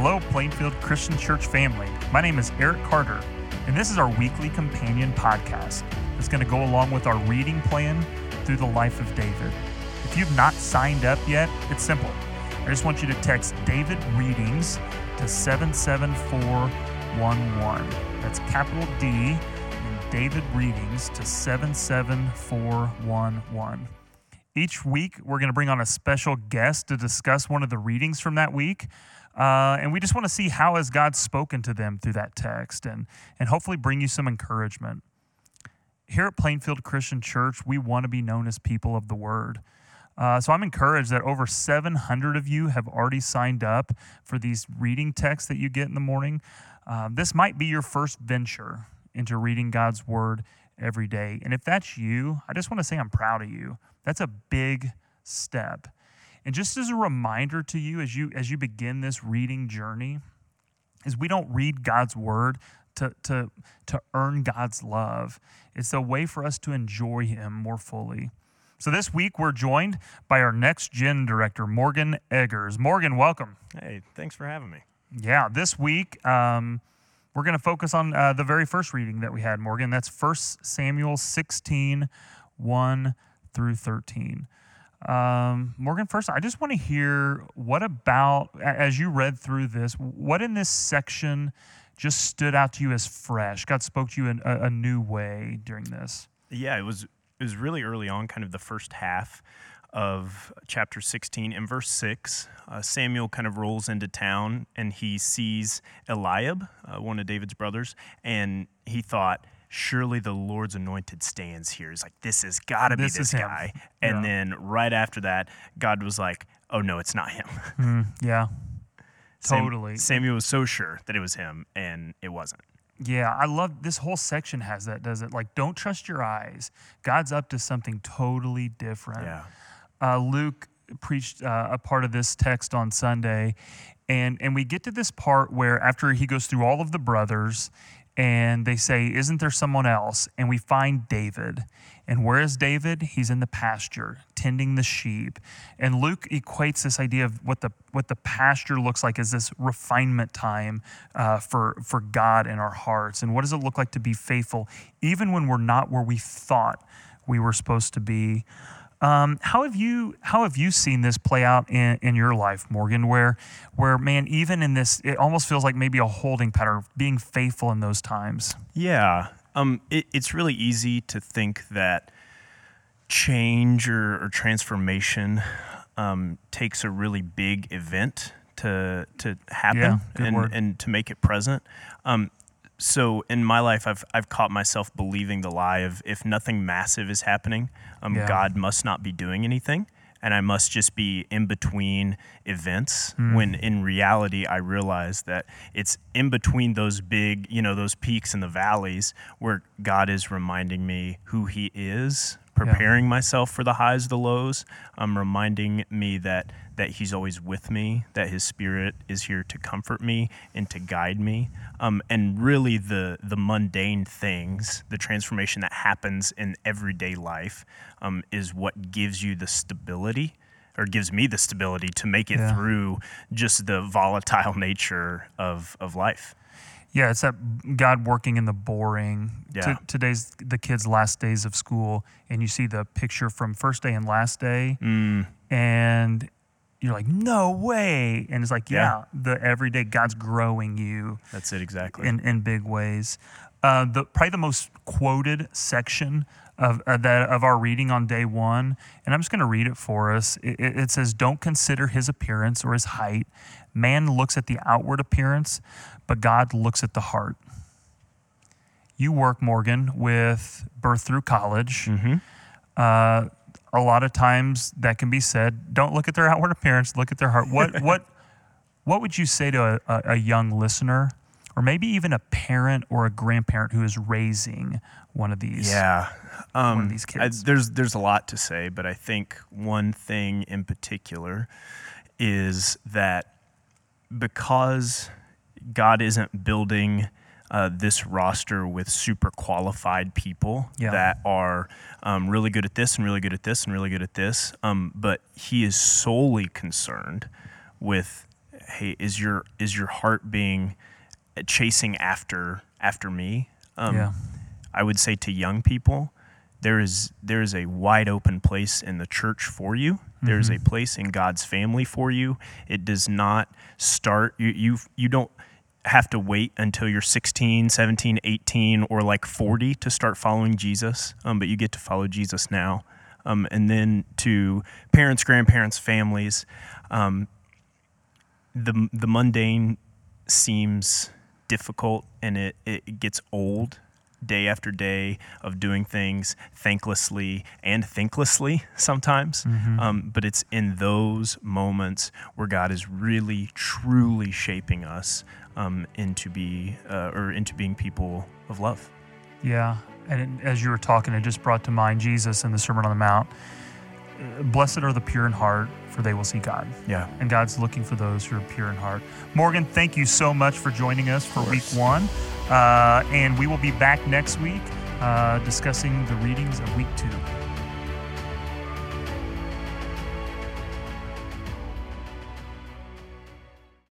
Hello, Plainfield Christian Church family. My name is Eric Carter, and this is our weekly companion podcast that's going to go along with our reading plan through the life of David. If you've not signed up yet, it's simple. I just want you to text David Readings to 77411. That's capital D and David Readings to 77411. Each week, we're going to bring on a special guest to discuss one of the readings from that week. Uh, and we just want to see how has God spoken to them through that text and, and hopefully bring you some encouragement. Here at Plainfield Christian Church, we want to be known as people of the Word. Uh, so I'm encouraged that over 700 of you have already signed up for these reading texts that you get in the morning. Uh, this might be your first venture into reading God's Word every day. And if that's you, I just want to say I'm proud of you. That's a big step. And just as a reminder to you as you as you begin this reading journey, is we don't read God's word to, to, to earn God's love. It's a way for us to enjoy Him more fully. So this week we're joined by our next gen director, Morgan Eggers. Morgan, welcome. Hey, thanks for having me. Yeah, this week um, we're going to focus on uh, the very first reading that we had, Morgan. That's 1 Samuel 16, 1 through 13. Um, Morgan, first, I just want to hear what about, as you read through this, what in this section just stood out to you as fresh? God spoke to you in a, a new way during this. Yeah, it was it was really early on, kind of the first half of chapter 16. In verse 6, uh, Samuel kind of rolls into town and he sees Eliab, uh, one of David's brothers, and he thought, surely the Lord's anointed stands here. He's like, this has got to be this guy. And yeah. then right after that, God was like, oh no, it's not him. Mm, yeah, totally. Samuel was so sure that it was him, and it wasn't. Yeah, I love this whole section has that, does it? Like, don't trust your eyes. God's up to something totally different. Yeah. Uh, Luke preached uh, a part of this text on Sunday, and and we get to this part where after he goes through all of the brothers and they say, Isn't there someone else? And we find David. And where is David? He's in the pasture, tending the sheep. And Luke equates this idea of what the, what the pasture looks like as this refinement time uh, for, for God in our hearts. And what does it look like to be faithful, even when we're not where we thought we were supposed to be? Um, how have you how have you seen this play out in, in your life, Morgan? Where where man, even in this, it almost feels like maybe a holding pattern, being faithful in those times. Yeah, um, it, it's really easy to think that change or, or transformation um, takes a really big event to to happen yeah, and, and to make it present. Um, so in my life, I've I've caught myself believing the lie of if nothing massive is happening, um, yeah. God must not be doing anything, and I must just be in between events. Mm. When in reality, I realize that it's in between those big, you know, those peaks and the valleys where God is reminding me who He is preparing yeah. myself for the highs, the lows, um, reminding me that that He's always with me, that His Spirit is here to comfort me and to guide me, um, and really the the mundane things, the transformation that happens in everyday life, um, is what gives you the stability. Or gives me the stability to make it yeah. through just the volatile nature of, of life. Yeah, it's that God working in the boring. Yeah. T- today's the kids' last days of school, and you see the picture from first day and last day, mm. and you're like, no way. And it's like, yeah, yeah, the everyday God's growing you. That's it exactly. In in big ways. Uh, the probably the most quoted section of uh, that of our reading on day one, and I'm just going to read it for us. It, it says, "Don't consider his appearance or his height. Man looks at the outward appearance, but God looks at the heart." You work, Morgan, with Birth Through College. Mm-hmm. Uh, a lot of times that can be said. Don't look at their outward appearance. Look at their heart. What what what would you say to a, a young listener or maybe even a parent or a grandparent who is raising one of these. Yeah, um, one of these kids. I, there's there's a lot to say, but I think one thing in particular is that because God isn't building uh, this roster with super qualified people yeah. that are um, really good at this and really good at this and really good at this, um, but He is solely concerned with hey, is your is your heart being chasing after after me? Um, yeah. I would say to young people, there is there is a wide open place in the church for you. Mm-hmm. There is a place in God's family for you. It does not start you you you don't have to wait until you're 16, 17, 18 or like 40 to start following Jesus, um, but you get to follow Jesus now. Um, and then to parents, grandparents, families, um, the the mundane seems difficult and it, it gets old day after day of doing things thanklessly and thinklessly sometimes. Mm-hmm. Um, but it's in those moments where God is really, truly shaping us um, into be uh, or into being people of love. Yeah, and as you were talking, it just brought to mind Jesus in the Sermon on the Mount. Blessed are the pure in heart, for they will see God. Yeah. And God's looking for those who are pure in heart. Morgan, thank you so much for joining us for week one. Uh, and we will be back next week uh, discussing the readings of week two.